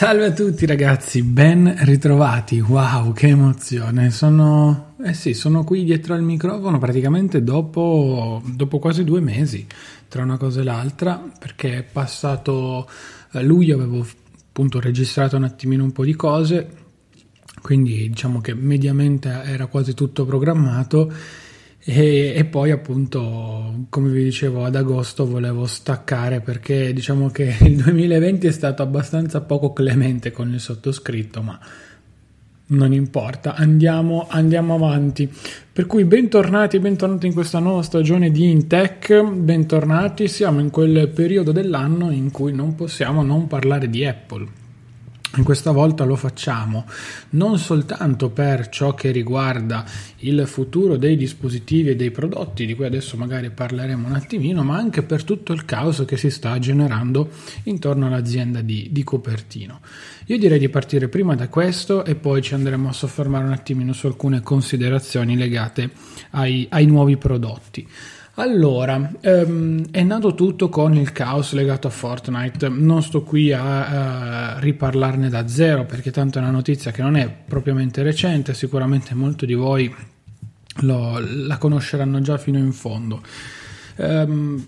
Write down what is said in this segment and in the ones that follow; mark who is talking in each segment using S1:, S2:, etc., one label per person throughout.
S1: Salve a tutti ragazzi, ben ritrovati. Wow, che emozione. Sono, eh sì, sono qui dietro al microfono praticamente dopo, dopo quasi due mesi, tra una cosa e l'altra, perché è passato eh, luglio, avevo appunto registrato un attimino un po' di cose, quindi diciamo che mediamente era quasi tutto programmato e, e, poi appunto, come vi dicevo, ad agosto volevo staccare perché diciamo che il 2020 è stato abbastanza poco clemente con il sottoscritto, ma non importa, andiamo, andiamo avanti. Per cui bentornati, bentornati in questa nuova stagione di Intech, bentornati, siamo in quel periodo dell'anno in cui non possiamo non parlare di Apple questa volta lo facciamo non soltanto per ciò che riguarda il futuro dei dispositivi e dei prodotti, di cui adesso magari parleremo un attimino, ma anche per tutto il caos che si sta generando intorno all'azienda di, di Copertino. Io direi di partire prima da questo e poi ci andremo a soffermare un attimino su alcune considerazioni legate ai, ai nuovi prodotti. Allora, ehm, è nato tutto con il caos legato a Fortnite. Non sto qui a, a, riparlarne da zero perché tanto è una notizia che non è propriamente recente, sicuramente molti di voi lo, la conosceranno già fino in fondo. Ehm,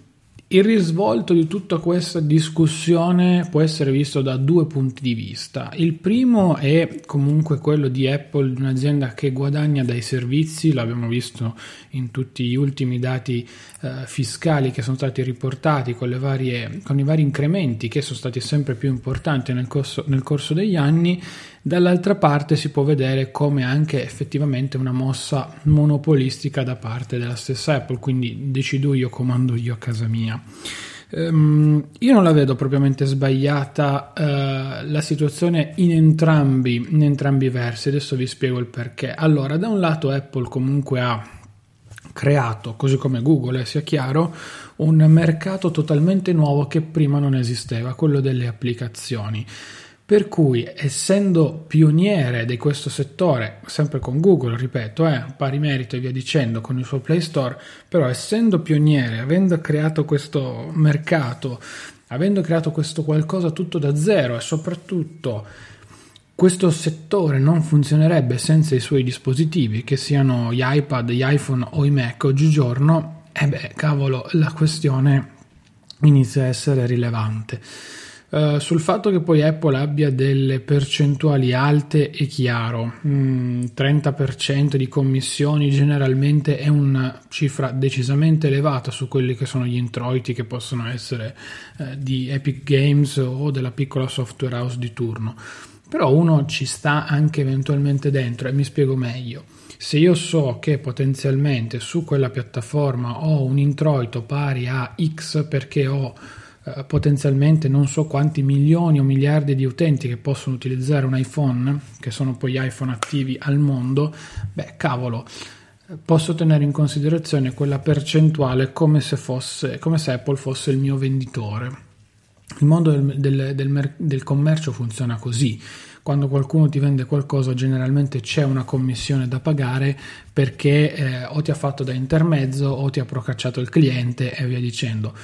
S1: il risvolto di tutta questa discussione può essere visto da due punti di vista. Il primo è comunque quello di Apple, un'azienda che guadagna dai servizi, l'abbiamo visto in tutti gli ultimi dati eh, fiscali che sono stati riportati con, varie, con, i vari incrementi che sono stati sempre più importanti nel corso, nel corso degli anni Dall'altra parte si può vedere come anche effettivamente una mossa monopolistica da parte della stessa Apple, quindi decido io, comando io a casa mia. Um, io non la vedo propriamente sbagliata uh, la situazione in entrambi, in entrambi i versi, adesso vi spiego il perché. Allora, da un lato Apple comunque ha creato, così come Google, eh, sia chiaro, un mercato totalmente nuovo che prima non esisteva, quello delle applicazioni. Per cui, essendo pioniere di questo settore, sempre con Google, ripeto, eh, pari merito e via dicendo, con il suo Play Store, però essendo pioniere, avendo creato questo mercato, avendo creato questo qualcosa tutto da zero e soprattutto questo settore non funzionerebbe senza i suoi dispositivi, che siano gli iPad, gli iPhone o i Mac oggigiorno, e eh beh, cavolo, la questione inizia a essere rilevante. Uh, sul fatto che poi Apple abbia delle percentuali alte è chiaro, mm, 30% di commissioni generalmente è una cifra decisamente elevata su quelli che sono gli introiti che possono essere uh, di Epic Games o della piccola software house di turno. Però uno ci sta anche eventualmente dentro e mi spiego meglio. Se io so che potenzialmente su quella piattaforma ho un introito pari a X perché ho eh, potenzialmente non so quanti milioni o miliardi di utenti che possono utilizzare un iPhone, che sono poi iPhone attivi al mondo, beh cavolo, posso tenere in considerazione quella percentuale come se, fosse, come se Apple fosse il mio venditore. Il mondo del, del, del, del commercio funziona così quando qualcuno ti vende qualcosa generalmente c'è una commissione da pagare perché eh, o ti ha fatto da intermezzo o ti ha procacciato il cliente e via dicendo.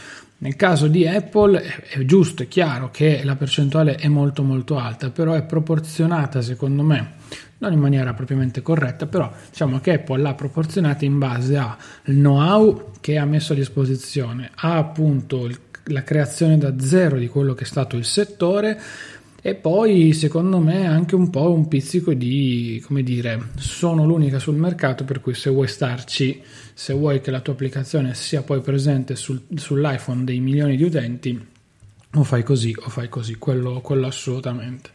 S1: Nel caso di Apple è giusto, è chiaro che la percentuale è molto molto alta, però è proporzionata secondo me, non in maniera propriamente corretta, però diciamo che Apple l'ha proporzionata in base al know-how che ha messo a disposizione, ha appunto il, la creazione da zero di quello che è stato il settore, e poi secondo me anche un po' un pizzico di, come dire, sono l'unica sul mercato per cui se vuoi starci, se vuoi che la tua applicazione sia poi presente sul, sull'iPhone dei milioni di utenti, o fai così o fai così, quello, quello assolutamente.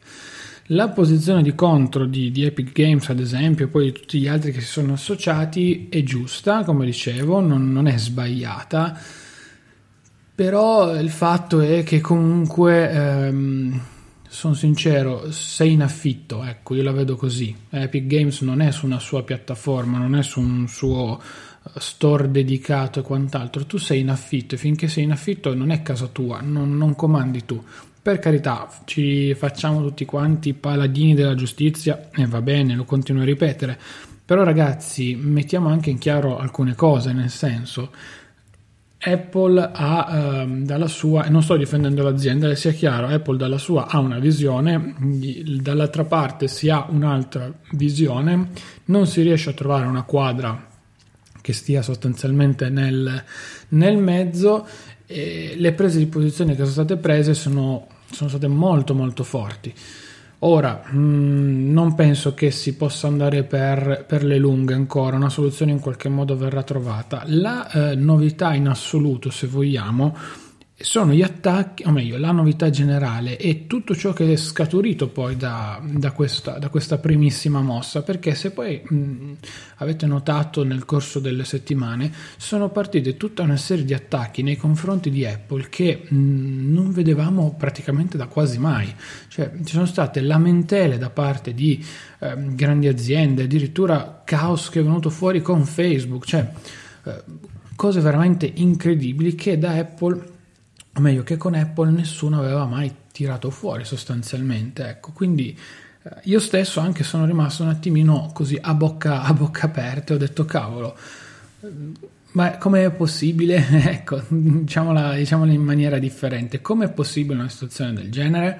S1: La posizione di contro di, di, Epic Games, ad esempio, e poi di tutti gli altri che si sono associati, è giusta, come dicevo, non, non è sbagliata, però il fatto è che comunque... Ehm, sono sincero, sei in affitto, ecco, io la vedo così. Epic Games non è su una sua piattaforma, non è su un suo eh, store dedicato e quant'altro, tu sei in affitto e finché sei in affitto non è casa tua, non, non comandi tu. Per carità, ci facciamo tutti quanti paladini della giustizia e va bene, lo continuo a ripetere, però ragazzi mettiamo anche in chiaro alcune cose, nel senso Apple ha ehm, dalla sua, e non sto difendendo l'azienda, sia chiaro, Apple dalla sua ha una visione, dall'altra parte si ha un'altra visione, non si riesce a trovare una quadra che stia sostanzialmente nel, nel mezzo le prese di posizione che sono state prese sono, sono state molto molto forti. Ora, mh, mm, non penso che si possa andare per, per, le lunghe ancora, una soluzione in qualche modo verrà trovata. La eh, novità in assoluto, se vogliamo, sono gli attacchi, o meglio, la novità generale e tutto ciò che è scaturito poi da, da, questa, da questa, primissima mossa, perché se poi mh, avete notato nel corso delle settimane, sono partite tutta una serie di attacchi nei confronti di Apple che mh, non vedevamo praticamente da quasi mai, cioè ci sono state lamentele da parte di eh, grandi aziende, addirittura caos che è venuto fuori con Facebook, cioè eh, cose veramente incredibili che da Apple o meglio che con Apple nessuno aveva mai tirato fuori sostanzialmente, ecco, quindi eh, io stesso anche sono rimasto un attimino così a bocca, a bocca aperta e ho detto cavolo, eh, ma come è possibile, ecco, diciamola, diciamola in maniera differente, come è possibile una situazione del genere?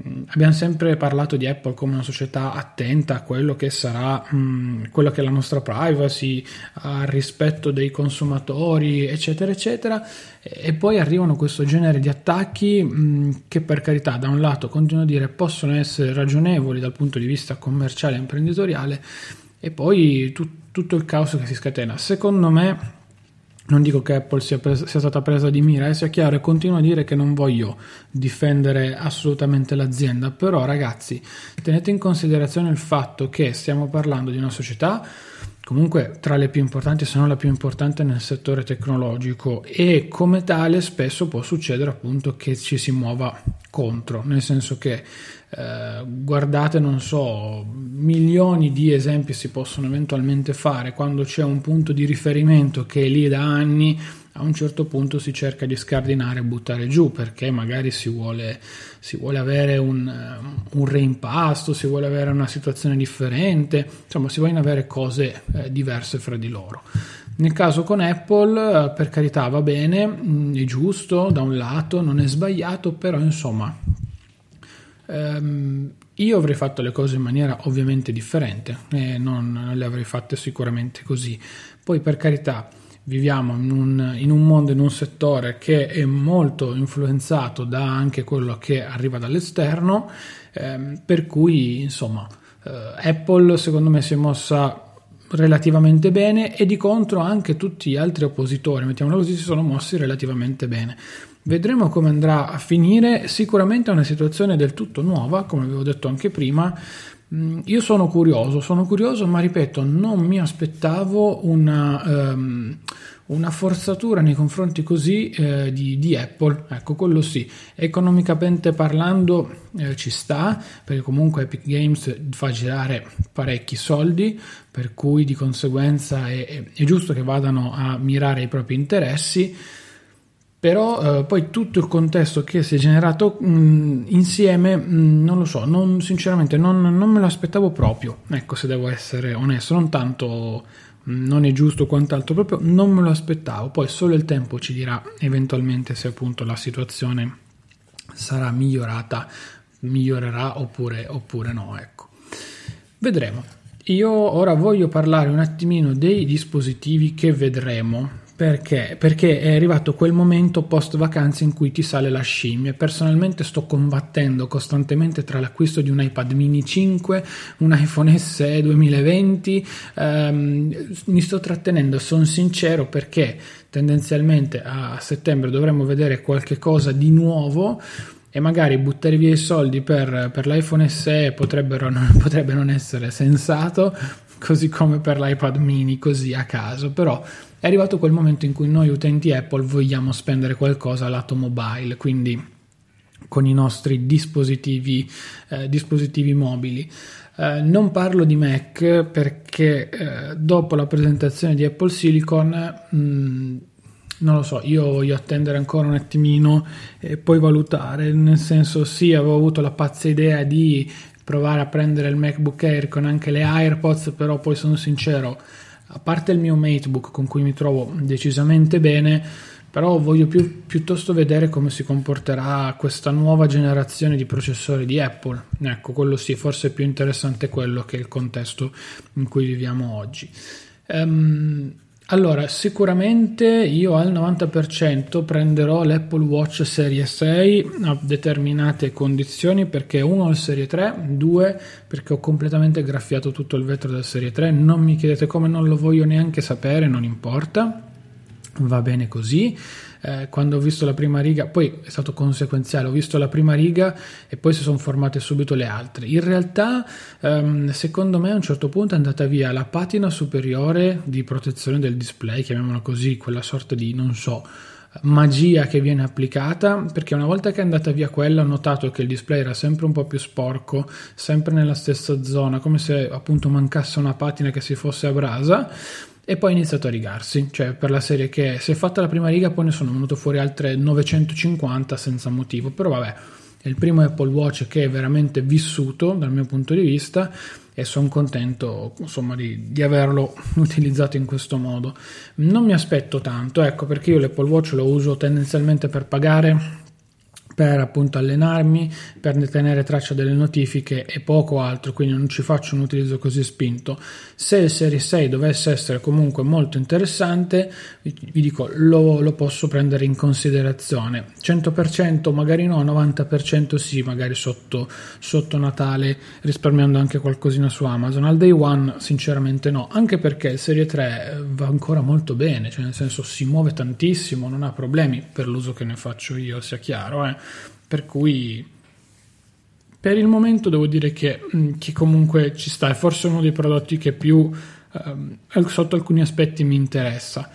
S1: Mm, abbiamo sempre parlato di Apple come una società attenta a quello che sarà mh, mm, quello che è la nostra privacy, al rispetto dei consumatori, eccetera, eccetera. E poi arrivano questo genere di attacchi mh, mm, che per carità, da un lato, continuo a dire, possono essere ragionevoli dal punto di vista commerciale e imprenditoriale, e poi tu, tutto il caos che si scatena. Secondo me non dico che Apple sia, presa, sia, stata presa di mira, eh, sia chiaro, e continuo a dire che non voglio difendere assolutamente l'azienda, però ragazzi, tenete in considerazione il fatto che stiamo parlando di una società comunque tra le più importanti, se non la più importante nel settore tecnologico. E come tale spesso può succedere appunto che ci si muova contro, nel senso che eh, guardate, non so, milioni di esempi si possono eventualmente fare. Quando c'è un punto di riferimento che è lì da anni, a un certo punto si cerca di scardinare e buttare giù perché magari si vuole, si vuole avere un, un, reimpasto, si vuole avere una situazione differente, insomma si vogliono avere cose eh, diverse fra di loro. Nel caso con Apple, eh, per carità, va bene, mm, è giusto da un lato, non è sbagliato, però insomma Um, io avrei fatto le cose in maniera ovviamente differente e non le avrei fatte sicuramente così. Poi per carità viviamo in un, in un, mondo, in un settore che è molto influenzato da anche quello che arriva dall'esterno, ehm, per cui insomma eh, Apple secondo me si è mossa relativamente bene e di contro anche tutti gli altri oppositori, mettiamolo così, si sono mossi relativamente bene. Vedremo come andrà a finire, sicuramente è una situazione del tutto nuova, come avevo detto anche prima. Mm, io sono curioso, sono curioso, ma ripeto, non mi aspettavo una, um, una forzatura nei confronti così eh, di, di, Apple, ecco quello sì, economicamente parlando eh, ci sta, perché comunque Epic Games fa girare parecchi soldi, per cui di conseguenza è, è giusto che vadano a mirare i propri interessi però eh, poi tutto il contesto che si è generato mh, insieme, mh, non lo so, non, sinceramente non, non, me lo aspettavo proprio, ecco se devo essere onesto, non tanto non è giusto quant'altro, proprio non me lo aspettavo, poi solo il tempo ci dirà eventualmente se appunto la situazione sarà migliorata, migliorerà oppure, oppure no, ecco. Vedremo. Io ora voglio parlare un attimino dei dispositivi che vedremo perché? Perché è arrivato quel momento post vacanze in cui ti sale la scimmia. Personalmente sto combattendo costantemente tra l'acquisto di un iPad mini 5, un iPhone SE 2020. Um, mi sto trattenendo, sono sincero, perché tendenzialmente a settembre dovremmo vedere qualche cosa di nuovo e magari buttare via i soldi per, per l'iPhone SE non, potrebbe non essere sensato, così come per l'iPad mini, così a caso, però è arrivato quel momento in cui noi utenti Apple vogliamo spendere qualcosa lato mobile, quindi con i nostri dispositivi, eh, dispositivi mobili. Eh, non parlo di Mac perché eh, dopo la presentazione di Apple Silicon, mh, mm, non lo so, io voglio attendere ancora un attimino e poi valutare, nel senso sì, avevo avuto la pazza idea di provare a prendere il MacBook Air con anche le AirPods, però poi sono sincero, a parte il mio MateBook con cui mi trovo decisamente bene, però voglio più, piuttosto vedere come si comporterà questa nuova generazione di processori di Apple. Ecco, quello sì, forse è più interessante quello che il contesto in cui viviamo oggi. Um, allora, sicuramente io al 90% prenderò l'Apple Watch Serie 6 a determinate condizioni perché uno il Serie 3, due perché ho completamente graffiato tutto il vetro del Serie 3, non mi chiedete come, non lo voglio neanche sapere, non importa, va bene così eh, quando ho visto la prima riga, poi è stato conseguenziale, ho visto la prima riga e poi si sono formate subito le altre. In realtà, ehm, secondo me, a un certo punto è andata via la patina superiore di protezione del display, chiamiamola così, quella sorta di, non so, magia che viene applicata perché una volta che è andata via quella ho notato che il display era sempre un po' più sporco sempre nella stessa zona come se appunto mancasse una patina che si fosse abrasa e poi ha iniziato a rigarsi, cioè per la serie che si è fatta la prima riga poi ne sono venute fuori altre 950 senza motivo, però vabbè, è il primo Apple Watch che è veramente vissuto dal mio punto di vista e sono contento insomma di, di, averlo utilizzato in questo modo. Non mi aspetto tanto, ecco perché io l'Apple Watch lo uso tendenzialmente per pagare per appunto allenarmi, per tenere traccia delle notifiche e poco altro, quindi non ci faccio un utilizzo così spinto. Se il Serie 6 dovesse essere comunque molto interessante, vi dico lo, lo posso prendere in considerazione. 100% magari no, 90% sì, magari sotto, sotto Natale, risparmiando anche qualcosina su Amazon. Al day one sinceramente no, anche perché il Serie 3 va ancora molto bene, cioè nel senso si muove tantissimo, non ha problemi per l'uso che ne faccio io, sia chiaro. Eh per cui per il momento devo dire che, mm, che comunque ci sta, è forse uno dei prodotti che più eh, sotto alcuni aspetti mi interessa.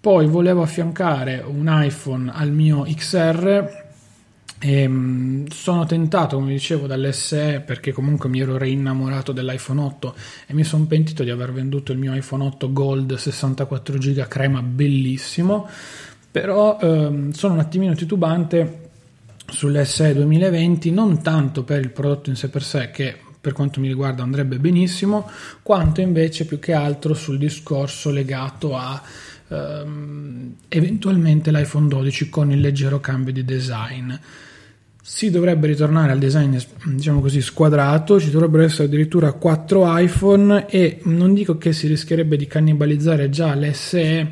S1: Poi volevo affiancare un iPhone al mio XR e mm, sono tentato, come dicevo, dall'SE perché comunque mi ero reinnamorato dell'iPhone 8 e mi sono pentito di aver venduto il mio iPhone 8 Gold 64 GB crema bellissimo, però ehm, sono un attimino titubante sull'SE 2020 non tanto per il prodotto in sé per sé che per quanto mi riguarda andrebbe benissimo quanto invece più che altro sul discorso legato a ehm, eventualmente l'iPhone 12 con il leggero cambio di design. Si dovrebbe ritornare al design diciamo così squadrato ci dovrebbero essere addirittura 4 iPhone e non dico che si rischierebbe di cannibalizzare già l'SE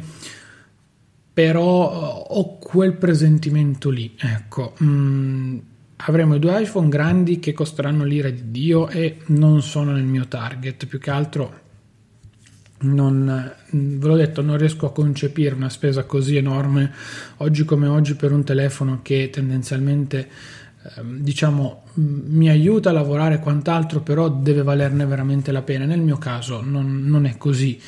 S1: però eh, ho quel presentimento lì, ecco. Mm, avremo due iPhone grandi che costeranno l'ira di Dio e non sono nel mio target, più che altro non, ve l'ho detto, non riesco a concepire una spesa così enorme oggi come oggi per un telefono che tendenzialmente ehm, diciamo mi aiuta a lavorare quant'altro, però deve valerne veramente la pena. Nel mio caso non, non è così.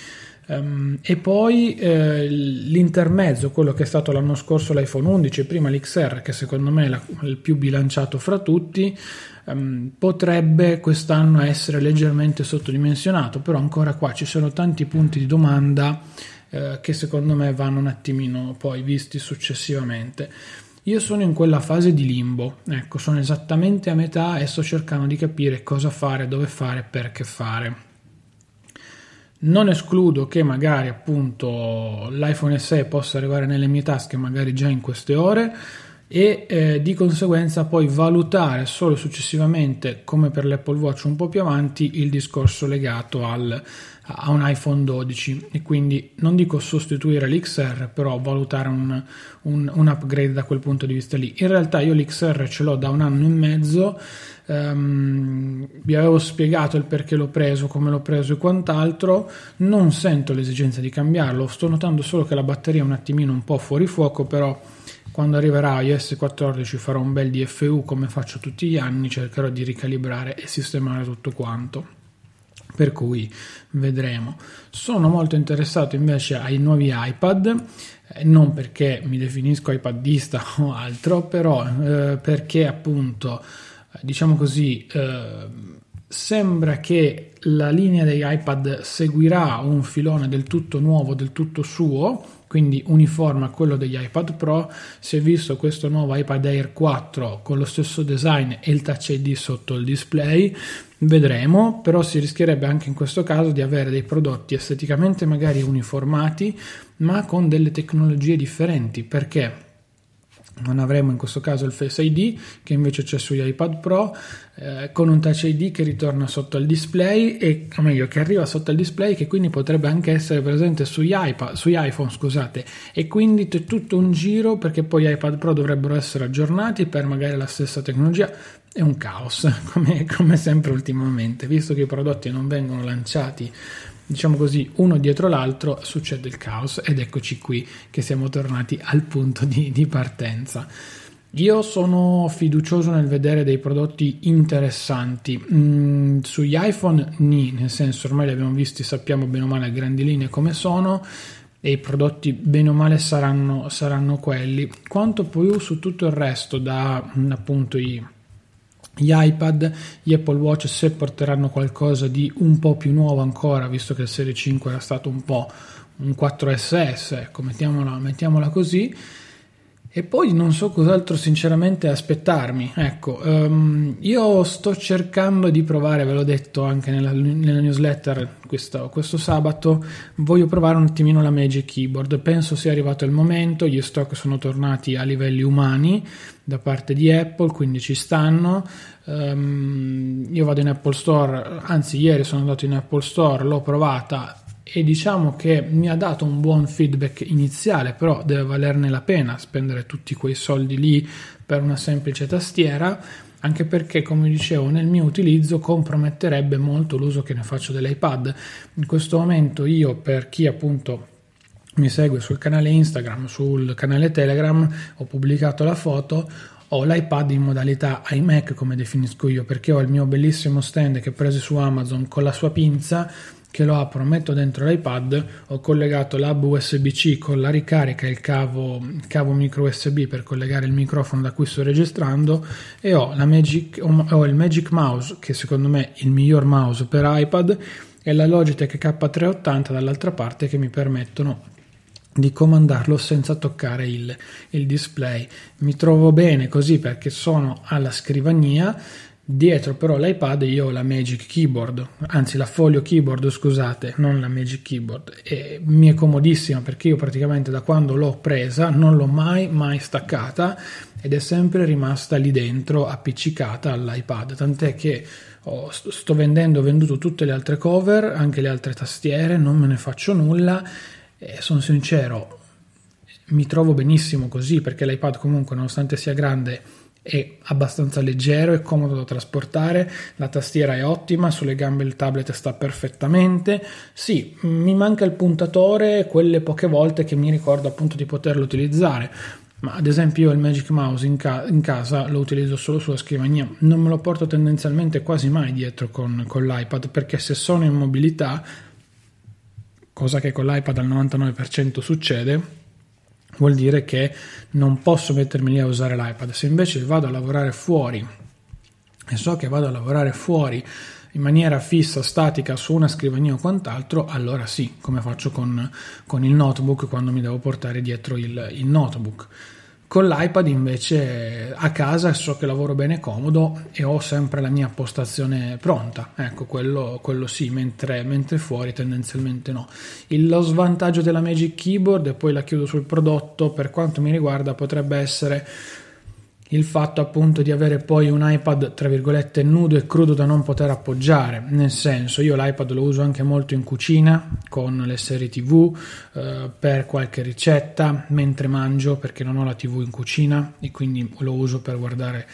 S1: Um, e poi eh, l'intermezzo, quello che è stato l'anno scorso l'iPhone 11 e prima l'XR, che secondo me è la, il più bilanciato fra tutti, um, potrebbe quest'anno essere leggermente sottodimensionato, però ancora qua ci sono tanti punti di domanda eh, che secondo me vanno un attimino poi visti successivamente. Io sono in quella fase di limbo, ecco, sono esattamente a metà e sto cercando di capire cosa fare, dove fare, perché fare. Non escludo che magari appunto l'iPhone SE possa arrivare nelle mie tasche magari già in queste ore e eh, di conseguenza poi valutare solo successivamente come per l'Apple Watch un po' più avanti il discorso legato al, a un iPhone 12 e quindi non dico sostituire l'XR però valutare un, un, un upgrade da quel punto di vista lì. In realtà io l'XR ce l'ho da un anno e mezzo Um, vi avevo spiegato il perché l'ho preso, come l'ho preso e quant'altro. Non sento l'esigenza di cambiarlo, sto notando solo che la batteria è un attimino un po' fuori fuoco, però quando arriverà iOS 14 farò un bel DFU come faccio tutti gli anni, cercherò di ricalibrare e sistemare tutto quanto. Per cui vedremo. Sono molto interessato invece ai nuovi iPad, eh, non perché mi definisco iPadista o altro, però eh, perché appunto diciamo così, eh, sembra che la linea degli iPad seguirà un filone del tutto nuovo, del tutto suo, quindi uniforme a quello degli iPad Pro. Si è visto questo nuovo iPad Air 4 con lo stesso design e il Touch ID sotto il display. Vedremo, però si rischierebbe anche in questo caso di avere dei prodotti esteticamente magari uniformati, ma con delle tecnologie differenti. Perché? Non avremo in questo caso il Face ID che invece c'è sugli iPad Pro eh, con un Touch ID che ritorna sotto il display e o meglio che arriva sotto il display che quindi potrebbe anche essere presente sugli, iPad, sugli iPhone scusate. E quindi c'è tutto un giro perché poi gli iPad Pro dovrebbero essere aggiornati per magari la stessa tecnologia. È un caos come, come sempre ultimamente visto che i prodotti non vengono lanciati diciamo così, uno dietro l'altro, succede il caos ed eccoci qui che siamo tornati al punto di, di partenza. Io sono fiducioso nel vedere dei prodotti interessanti. Mm, sugli iPhone, ni, nel senso ormai li abbiamo visti, sappiamo bene o male a grandi linee come sono e i prodotti bene o male saranno, saranno quelli. Quanto più su tutto il resto, da appunto i gli iPad, gli Apple Watch se porteranno qualcosa di un po' più nuovo ancora, visto che il Serie 5 era stato un po' un 4SS, ecco, mettiamola, mettiamola così. E poi non so cos'altro sinceramente aspettarmi. Ecco, um, io sto cercando di provare, ve l'ho detto anche nella, nella newsletter questo, questo, sabato, voglio provare un attimino la Magic Keyboard. Penso sia arrivato il momento, gli stock sono tornati a livelli umani da parte di Apple, quindi ci stanno. Um, io vado in Apple Store, anzi ieri sono andato in Apple Store, l'ho provata e diciamo che mi ha dato un buon feedback iniziale, però deve valerne la pena spendere tutti quei soldi lì per una semplice tastiera, anche perché come dicevo nel mio utilizzo comprometterebbe molto l'uso che ne faccio dell'iPad. In questo momento io per chi appunto mi segue sul canale Instagram, sul canale Telegram, ho pubblicato la foto, ho l'iPad in modalità iMac come definisco io perché ho il mio bellissimo stand che ho preso su Amazon con la sua pinza che lo apro, metto dentro l'iPad, ho collegato l'hub USB-C con la ricarica e il cavo, cavo micro USB per collegare il microfono da cui sto registrando e ho, Magic, ho il Magic Mouse che secondo me è il miglior mouse per iPad e la Logitech K380 dall'altra parte che mi permettono di comandarlo senza toccare il, il display. Mi trovo bene così perché sono alla scrivania Dietro però l'iPad io ho la Magic Keyboard, anzi la Folio Keyboard, scusate, non la Magic Keyboard, e mi è comodissima perché io praticamente da quando l'ho presa non l'ho mai mai staccata ed è sempre rimasta lì dentro appiccicata all'iPad, tant'è che oh, sto vendendo, ho venduto tutte le altre cover, anche le altre tastiere, non me ne faccio nulla e sono sincero, mi trovo benissimo così perché l'iPad comunque nonostante sia grande è abbastanza leggero e comodo da trasportare, la tastiera è ottima, sulle gambe il tablet sta perfettamente. Sì, mi manca il puntatore quelle poche volte che mi ricordo appunto di poterlo utilizzare. Ma ad esempio io il Magic Mouse in, ca- in casa lo utilizzo solo sulla scrivania, non me lo porto tendenzialmente quasi mai dietro con, con l'iPad perché se sono in mobilità cosa che con l'iPad al 99% succede, vuol dire che non posso mettermi lì a usare l'iPad. Se invece vado a lavorare fuori e so che vado a lavorare fuori in maniera fissa, statica su una scrivania o quant'altro, allora sì, come faccio con, con il notebook quando mi devo portare dietro il, il notebook. Con l'iPad invece a casa so che lavoro bene comodo e ho sempre la mia postazione pronta, ecco quello, quello sì, mentre, mentre, fuori tendenzialmente no. Il, lo svantaggio della Magic Keyboard, e poi la chiudo sul prodotto, per quanto mi riguarda potrebbe essere il fatto appunto di avere poi un iPad tra virgolette nudo e crudo da non poter appoggiare, nel senso io l'iPad lo uso anche molto in cucina con le serie tv, eh, per qualche ricetta, mentre mangio perché non ho la tv in cucina e quindi lo uso per guardare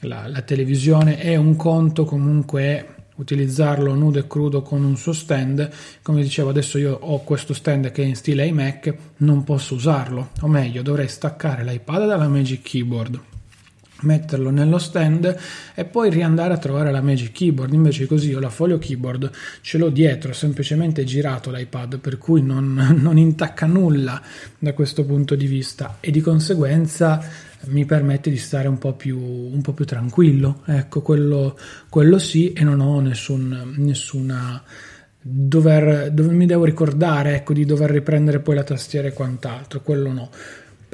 S1: la, la televisione, è un conto comunque utilizzarlo nudo e crudo con un suo stand. Come dicevo, adesso io ho questo stand che è in stile iMac, non posso usarlo, o meglio, dovrei staccare l'iPad dalla Magic Keyboard metterlo nello stand e poi riandare a trovare la Magic Keyboard. Invece così io la Folio Keyboard ce l'ho dietro semplicemente girato l'iPad per cui non, non intacca nulla da questo punto di vista. E di conseguenza mi permette di stare un po' più, un po più tranquillo. Ecco quello, quello, sì e non ho nessun, nessuna dover, dove mi devo ricordare ecco di dover riprendere poi la tastiera e quant'altro quello no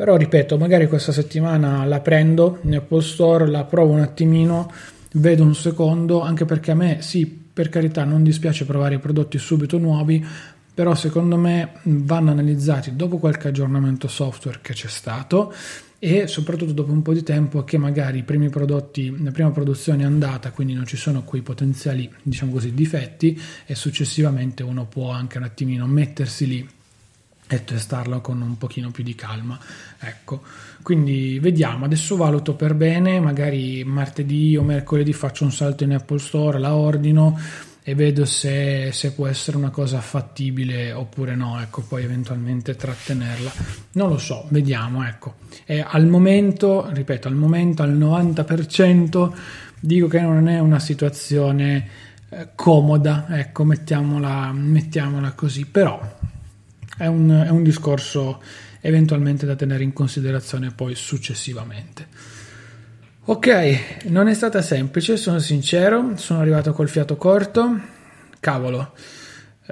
S1: però ripeto, magari questa settimana la prendo in Apple Store, la provo un attimino, vedo un secondo, anche perché a me sì, per carità, non dispiace provare i prodotti subito nuovi, però secondo me vanno analizzati dopo qualche aggiornamento software che c'è stato e soprattutto dopo un po' di tempo che magari i primi prodotti, la prima produzione è andata, quindi non ci sono quei potenziali, diciamo così, difetti e successivamente uno può anche un attimino mettersi lì e testarlo con un pochino più di calma. Ecco, quindi vediamo, adesso valuto per bene, magari martedì o mercoledì faccio un salto in Apple Store, la ordino e vedo se, se, può essere una cosa fattibile oppure no, ecco, poi eventualmente trattenerla. Non lo so, vediamo, ecco. E al momento, ripeto, al momento al 90% dico che non è una situazione eh, comoda, ecco, mettiamola, mettiamola così, però è un, è un discorso eventualmente da tenere in considerazione poi successivamente. Ok, non è stata semplice, sono sincero, sono arrivato col fiato corto, cavolo.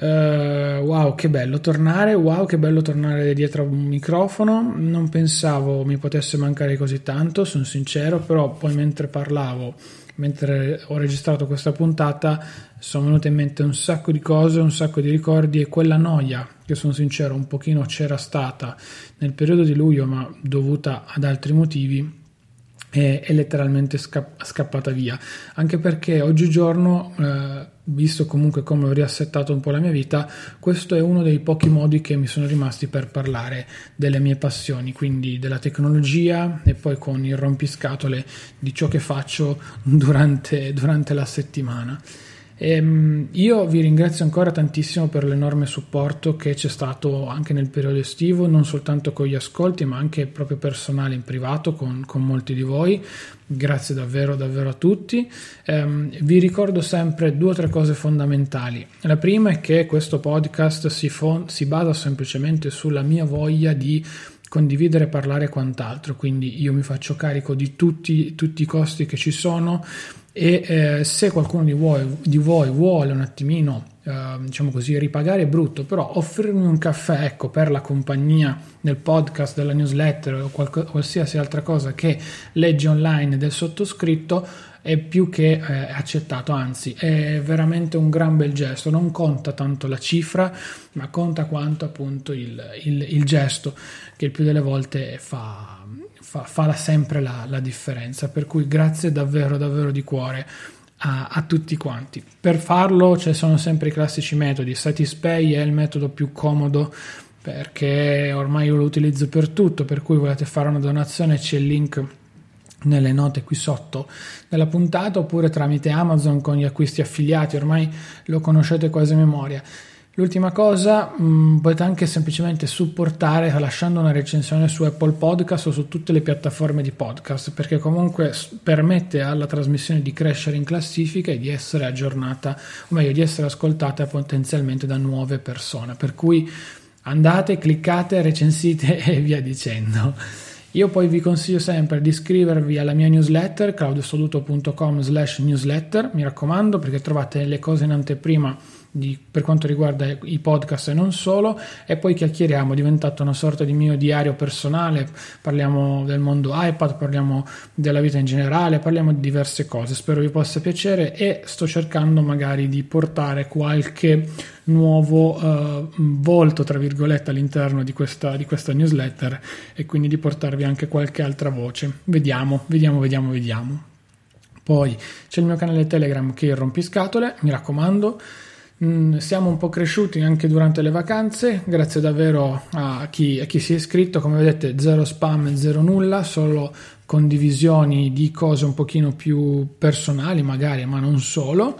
S1: Uh, wow, che bello tornare, wow, che bello tornare dietro a un microfono. Non pensavo mi potesse mancare così tanto, sono sincero, però poi mentre parlavo mentre ho registrato questa puntata sono venute in mente un sacco di cose, un sacco di ricordi e quella noia, che sono sincero un pochino c'era stata nel periodo di luglio ma dovuta ad altri motivi, è, è letteralmente scapp- scappata via, anche perché oggigiorno... Eh, visto comunque come ho riassettato un po' la mia vita, questo è uno dei pochi modi che mi sono rimasti per parlare delle mie passioni, quindi della tecnologia e poi con il rompiscatole di ciò che faccio durante, durante la settimana. Ehm, io vi ringrazio ancora tantissimo per l'enorme supporto che c'è stato anche nel periodo estivo, non soltanto con gli ascolti, ma anche proprio personale in privato con, con molti di voi. Grazie davvero, davvero a tutti. Um, vi ricordo sempre due o tre cose fondamentali. La prima è che questo podcast si, fon- si basa semplicemente sulla mia voglia di condividere, parlare e quant'altro. Quindi io mi faccio carico di tutti, tutti i costi che ci sono e eh, se qualcuno di voi, di voi, vuole un attimino eh, diciamo così ripagare è brutto però offrirmi un caffè ecco per la compagnia del podcast della newsletter o qualco, qualsiasi altra cosa che legge online del sottoscritto è più che eh, accettato anzi è veramente un gran bel gesto. Non conta tanto la cifra ma conta quanto appunto il, il, il gesto che il più delle volte fa fa, fa sempre la, la, differenza. Per cui grazie davvero, davvero di cuore a, a tutti quanti. Per farlo ci sono sempre i classici metodi. Satispay è il metodo più comodo perché ormai io lo utilizzo per tutto, per cui volete fare una donazione c'è il link nelle note qui sotto della puntata oppure tramite Amazon con gli acquisti affiliati, ormai lo conoscete quasi a memoria. L'ultima cosa, mh, mm, potete anche semplicemente supportare lasciando una recensione su Apple Podcast o su tutte le piattaforme di podcast, perché comunque permette alla trasmissione di crescere in classifica e di essere aggiornata, o meglio, di essere ascoltata potenzialmente da nuove persone. Per cui andate, cliccate, recensite e via dicendo. Io poi vi consiglio sempre di iscrivervi alla mia newsletter claudiossoluto.com slash newsletter, mi raccomando perché trovate le cose in anteprima di, per quanto riguarda i podcast e non solo, e poi chiacchieriamo, è diventato una sorta di mio diario personale, parliamo del mondo iPad, parliamo della vita in generale, parliamo di diverse cose, spero vi possa piacere e sto cercando magari di portare qualche nuovo uh, volto, tra virgolette, all'interno di questa, di questa newsletter e quindi di portarvi anche qualche altra voce. Vediamo, vediamo, vediamo, vediamo. Poi c'è il mio canale Telegram che è il rompiscatole, mi raccomando Mm, siamo un po' cresciuti anche durante le vacanze, grazie davvero a chi, a chi, si è iscritto, come vedete zero spam zero nulla, solo condivisioni di cose un pochino più personali magari, ma non solo,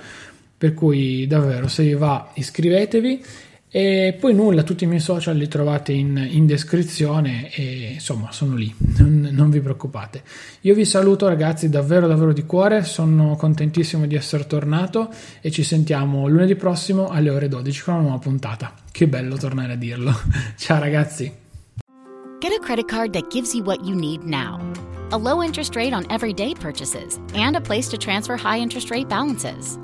S1: per cui davvero se vi va iscrivetevi e poi nulla, tutti i miei social li trovate in, in descrizione e insomma sono lì, non, non, vi preoccupate. Io vi saluto ragazzi davvero davvero di cuore, sono contentissimo di essere tornato e ci sentiamo lunedì prossimo alle ore 12 con una nuova puntata. Che bello tornare a dirlo. Ciao ragazzi.
S2: Get a credit card that gives you what you need now. A low interest rate on everyday purchases and a place to transfer high interest rate balances.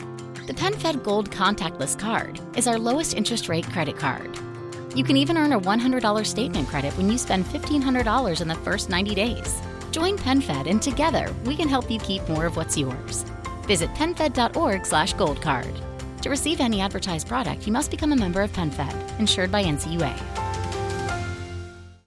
S2: The PenFed Gold Contactless Card is our lowest interest rate credit card. You can even earn a $100 statement credit when you spend $1,500 in the first 90 days. Join PenFed and together we can help you keep more of what's yours. Visit PenFed.org slash goldcard. To receive any advertised product, you must become a member of PenFed, insured by NCUA.